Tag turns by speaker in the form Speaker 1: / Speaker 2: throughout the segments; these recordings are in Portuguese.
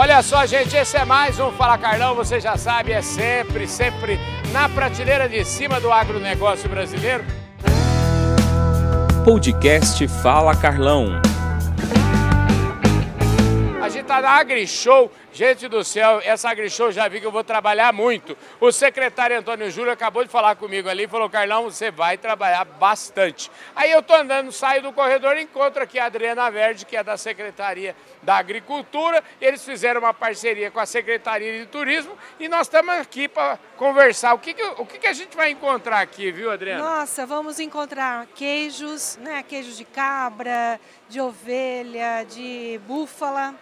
Speaker 1: Olha só, gente, esse é mais um Fala Carlão, você já sabe, é sempre, sempre na prateleira de cima do agronegócio brasileiro.
Speaker 2: Podcast Fala Carlão.
Speaker 1: A gente tá na AgriShow Gente do céu, essa AgriShow já vi que eu vou trabalhar muito. O secretário Antônio Júlio acabou de falar comigo ali e falou, Carlão, você vai trabalhar bastante. Aí eu tô andando, saio do corredor e encontro aqui a Adriana Verde, que é da Secretaria da Agricultura. Eles fizeram uma parceria com a Secretaria de Turismo e nós estamos aqui para conversar. O, que, que, o que, que a gente vai encontrar aqui, viu, Adriana?
Speaker 3: Nossa, vamos encontrar queijos, né? Queijos de cabra, de ovelha, de búfala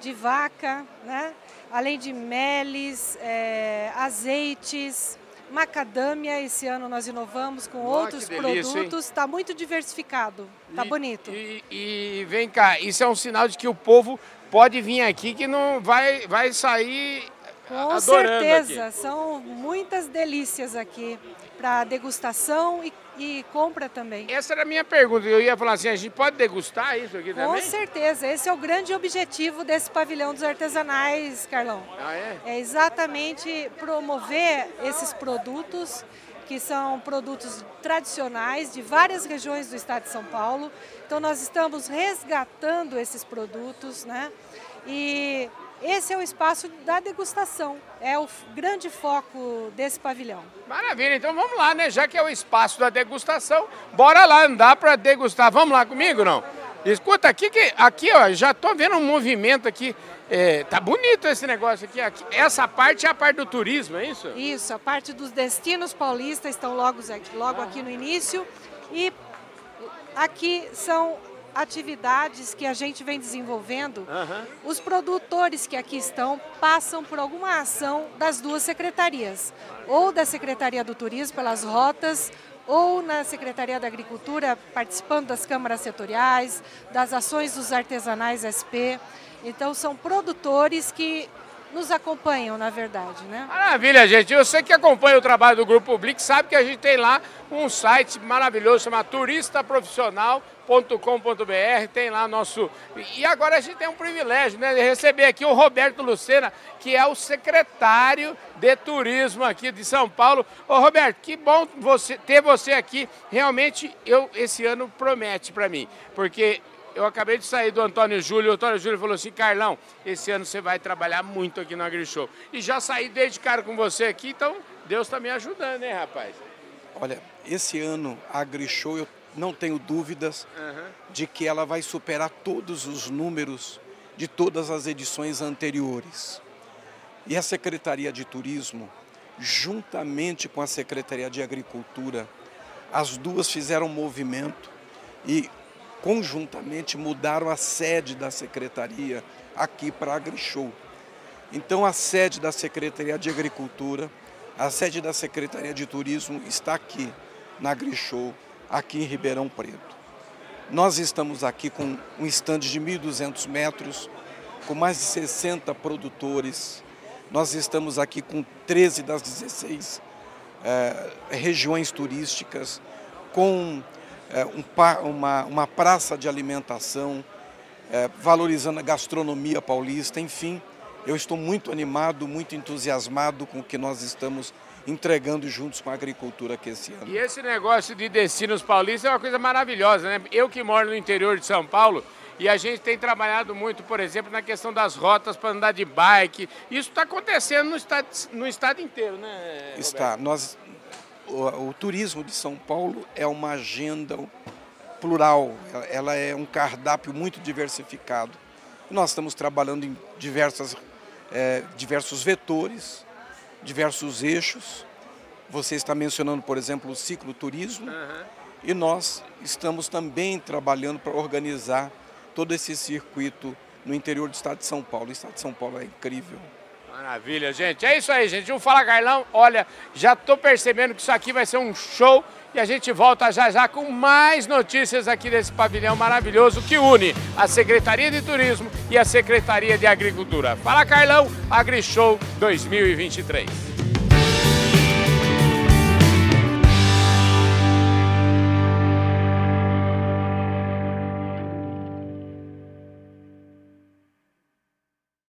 Speaker 3: de vaca, né? além de meles, é, azeites, macadâmia. Esse ano nós inovamos com oh, outros delícia, produtos. Está muito diversificado, está bonito.
Speaker 1: E, e, vem cá, isso é um sinal de que o povo pode vir aqui que não vai, vai sair
Speaker 3: com certeza, aqui. são muitas delícias aqui para degustação e, e, compra também.
Speaker 1: Essa era a minha pergunta. Eu ia falar assim, a gente pode degustar isso aqui
Speaker 3: Com
Speaker 1: também?
Speaker 3: Com certeza. Esse é o grande objetivo desse pavilhão dos artesanais, Carlão.
Speaker 1: Ah, é?
Speaker 3: É exatamente promover esses produtos que são produtos tradicionais de várias regiões do estado de São Paulo. Então nós estamos resgatando esses produtos, né? E esse é o espaço da degustação, é o grande foco desse pavilhão.
Speaker 1: Maravilha, então vamos lá, né? Já que é o espaço da degustação, bora lá andar para degustar. Vamos lá comigo, não? Escuta, aqui, que, aqui ó, já tô vendo um movimento aqui. É, tá bonito esse negócio aqui, aqui. Essa parte é a parte do turismo, é isso?
Speaker 3: Isso, a parte dos destinos paulistas estão logo, logo aqui no início. E aqui são atividades que a gente vem desenvolvendo, uhum. os produtores que aqui estão passam por alguma ação das duas secretarias, ou da Secretaria do Turismo pelas rotas, ou na Secretaria da Agricultura participando das câmaras setoriais, das ações dos artesanais SP. Então são produtores que nos acompanham, na verdade, né?
Speaker 1: Maravilha, gente. Você que acompanha o trabalho do Grupo Public sabe que a gente tem lá um site maravilhoso chamado turistaprofissional.com.br, tem lá nosso... E agora a gente tem um privilégio, né, de receber aqui o Roberto Lucena, que é o secretário de turismo aqui de São Paulo. Ô Roberto, que bom você, ter você aqui. Realmente, eu esse ano promete para mim, porque eu acabei de sair do Antônio Júlio, o Antônio Júlio falou assim, Carlão, esse ano você vai trabalhar muito aqui no AgriShow. E já saí desde cara com você aqui, então Deus está me ajudando, hein, rapaz?
Speaker 4: Olha, esse ano a AgriShow, eu não tenho dúvidas uhum. de que ela vai superar todos os números de todas as edições anteriores. E a Secretaria de Turismo, juntamente com a Secretaria de Agricultura, as duas fizeram um movimento e conjuntamente mudaram a sede da secretaria aqui para AgriShow. Então a sede da Secretaria de Agricultura, a sede da Secretaria de Turismo está aqui na AgriShow, aqui em Ribeirão Preto. Nós estamos aqui com um estande de 1.200 metros, com mais de 60 produtores. Nós estamos aqui com 13 das 16 eh, regiões turísticas, com é, um, uma, uma praça de alimentação, é, valorizando a gastronomia paulista, enfim. Eu estou muito animado, muito entusiasmado com o que nós estamos entregando juntos com a agricultura aqui esse ano.
Speaker 1: E esse negócio de destinos paulistas é uma coisa maravilhosa, né? Eu que moro no interior de São Paulo, e a gente tem trabalhado muito, por exemplo, na questão das rotas para andar de bike. Isso está acontecendo no estado, no estado inteiro, né?
Speaker 4: Roberto? Está. Nós, o, o turismo de São Paulo é uma agenda plural, ela é um cardápio muito diversificado. Nós estamos trabalhando em diversas, é, diversos vetores, diversos eixos. Você está mencionando, por exemplo, o ciclo turismo. Uhum. E nós estamos também trabalhando para organizar todo esse circuito no interior do estado de São Paulo. O estado de São Paulo é incrível.
Speaker 1: Maravilha, gente. É isso aí, gente. O Fala Carlão, olha, já estou percebendo que isso aqui vai ser um show e a gente volta já já com mais notícias aqui desse pavilhão maravilhoso que une a Secretaria de Turismo e a Secretaria de Agricultura. Fala Carlão, AgriShow 2023.